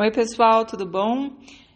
Oi, pessoal, tudo bom?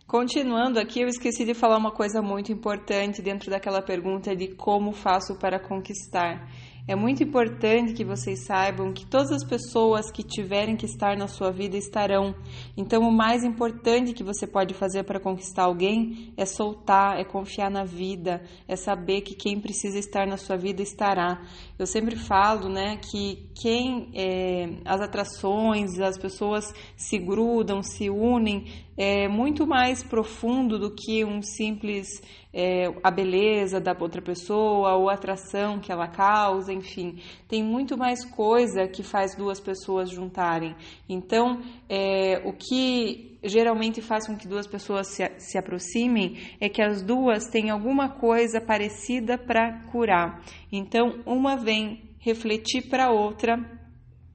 Continuando aqui, eu esqueci de falar uma coisa muito importante dentro daquela pergunta de como faço para conquistar. É muito importante que vocês saibam que todas as pessoas que tiverem que estar na sua vida estarão. Então, o mais importante que você pode fazer para conquistar alguém é soltar, é confiar na vida, é saber que quem precisa estar na sua vida estará. Eu sempre falo, né, que quem é, as atrações, as pessoas se grudam, se unem, é muito mais profundo do que um simples é, a beleza da outra pessoa ou a atração que ela causa, enfim, tem muito mais coisa que faz duas pessoas juntarem. Então, é, o que geralmente faz com que duas pessoas se, se aproximem é que as duas têm alguma coisa parecida para curar. Então, uma vem refletir para a outra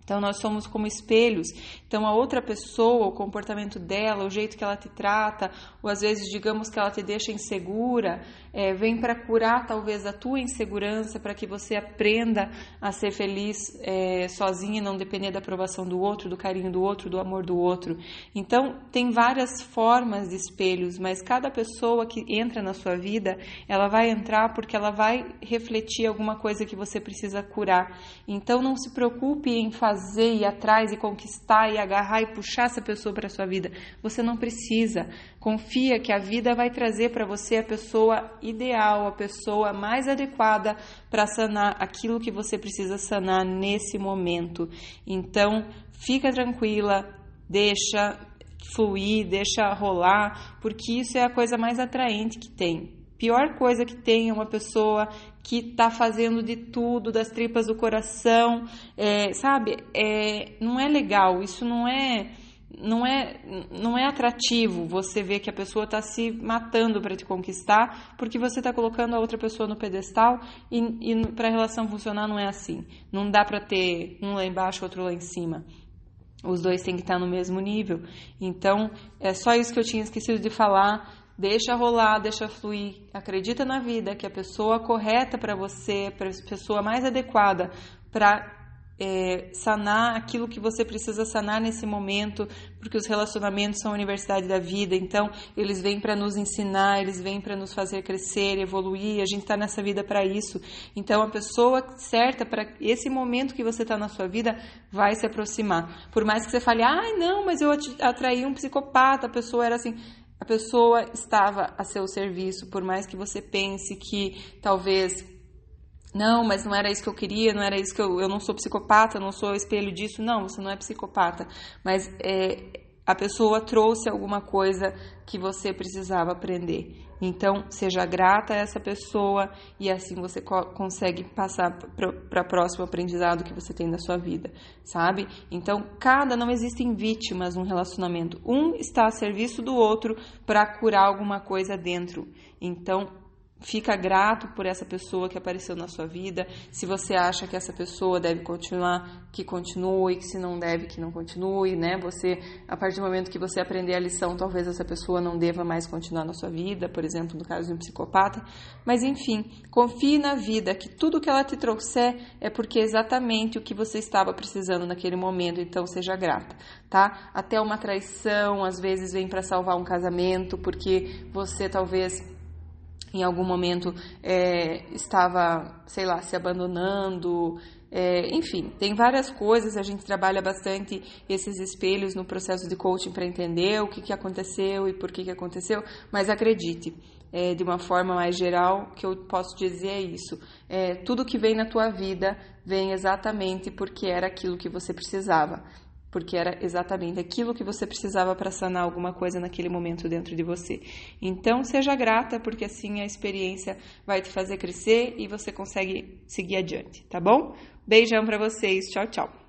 então, nós somos como espelhos. Então, a outra pessoa, o comportamento dela, o jeito que ela te trata, ou às vezes, digamos que ela te deixa insegura, é, vem para curar talvez a tua insegurança, para que você aprenda a ser feliz é, sozinha e não depender da aprovação do outro, do carinho do outro, do amor do outro. Então, tem várias formas de espelhos, mas cada pessoa que entra na sua vida, ela vai entrar porque ela vai refletir alguma coisa que você precisa curar. Então, não se preocupe em fazer fazer, ir atrás e conquistar e agarrar e puxar essa pessoa para sua vida. Você não precisa. Confia que a vida vai trazer para você a pessoa ideal, a pessoa mais adequada para sanar aquilo que você precisa sanar nesse momento. Então, fica tranquila, deixa fluir, deixa rolar, porque isso é a coisa mais atraente que tem. Pior coisa que tem é uma pessoa que está fazendo de tudo, das tripas do coração, é, sabe? É, não é legal, isso não é, não é, não é atrativo. Você ver que a pessoa está se matando para te conquistar, porque você está colocando a outra pessoa no pedestal e, e para a relação funcionar não é assim. Não dá para ter um lá embaixo, outro lá em cima. Os dois têm que estar no mesmo nível. Então, é só isso que eu tinha esquecido de falar. Deixa rolar, deixa fluir. Acredita na vida que a pessoa correta para você, a pessoa mais adequada para é, sanar aquilo que você precisa sanar nesse momento, porque os relacionamentos são a universidade da vida, então eles vêm para nos ensinar, eles vêm para nos fazer crescer, evoluir, a gente está nessa vida para isso. Então a pessoa certa para esse momento que você está na sua vida vai se aproximar. Por mais que você fale, ai ah, não, mas eu atraí um psicopata, a pessoa era assim a pessoa estava a seu serviço, por mais que você pense que talvez não, mas não era isso que eu queria, não era isso que eu, eu não sou psicopata, não sou espelho disso, não, você não é psicopata, mas é, a pessoa trouxe alguma coisa que você precisava aprender. Então, seja grata a essa pessoa e assim você co consegue passar para o próximo aprendizado que você tem na sua vida, sabe? Então, cada não existem vítimas num relacionamento. Um está a serviço do outro para curar alguma coisa dentro. Então, Fica grato por essa pessoa que apareceu na sua vida. Se você acha que essa pessoa deve continuar, que continue, que se não deve, que não continue, né? Você, a partir do momento que você aprender a lição, talvez essa pessoa não deva mais continuar na sua vida, por exemplo, no caso de um psicopata. Mas enfim, confie na vida, que tudo que ela te trouxer é porque é exatamente o que você estava precisando naquele momento, então seja grata, tá? Até uma traição, às vezes vem para salvar um casamento, porque você talvez em algum momento é, estava, sei lá, se abandonando. É, enfim, tem várias coisas. A gente trabalha bastante esses espelhos no processo de coaching para entender o que, que aconteceu e por que, que aconteceu. Mas acredite, é, de uma forma mais geral, que eu posso dizer é isso: é, tudo que vem na tua vida vem exatamente porque era aquilo que você precisava porque era exatamente aquilo que você precisava para sanar alguma coisa naquele momento dentro de você. Então, seja grata, porque assim a experiência vai te fazer crescer e você consegue seguir adiante, tá bom? Beijão para vocês, tchau, tchau.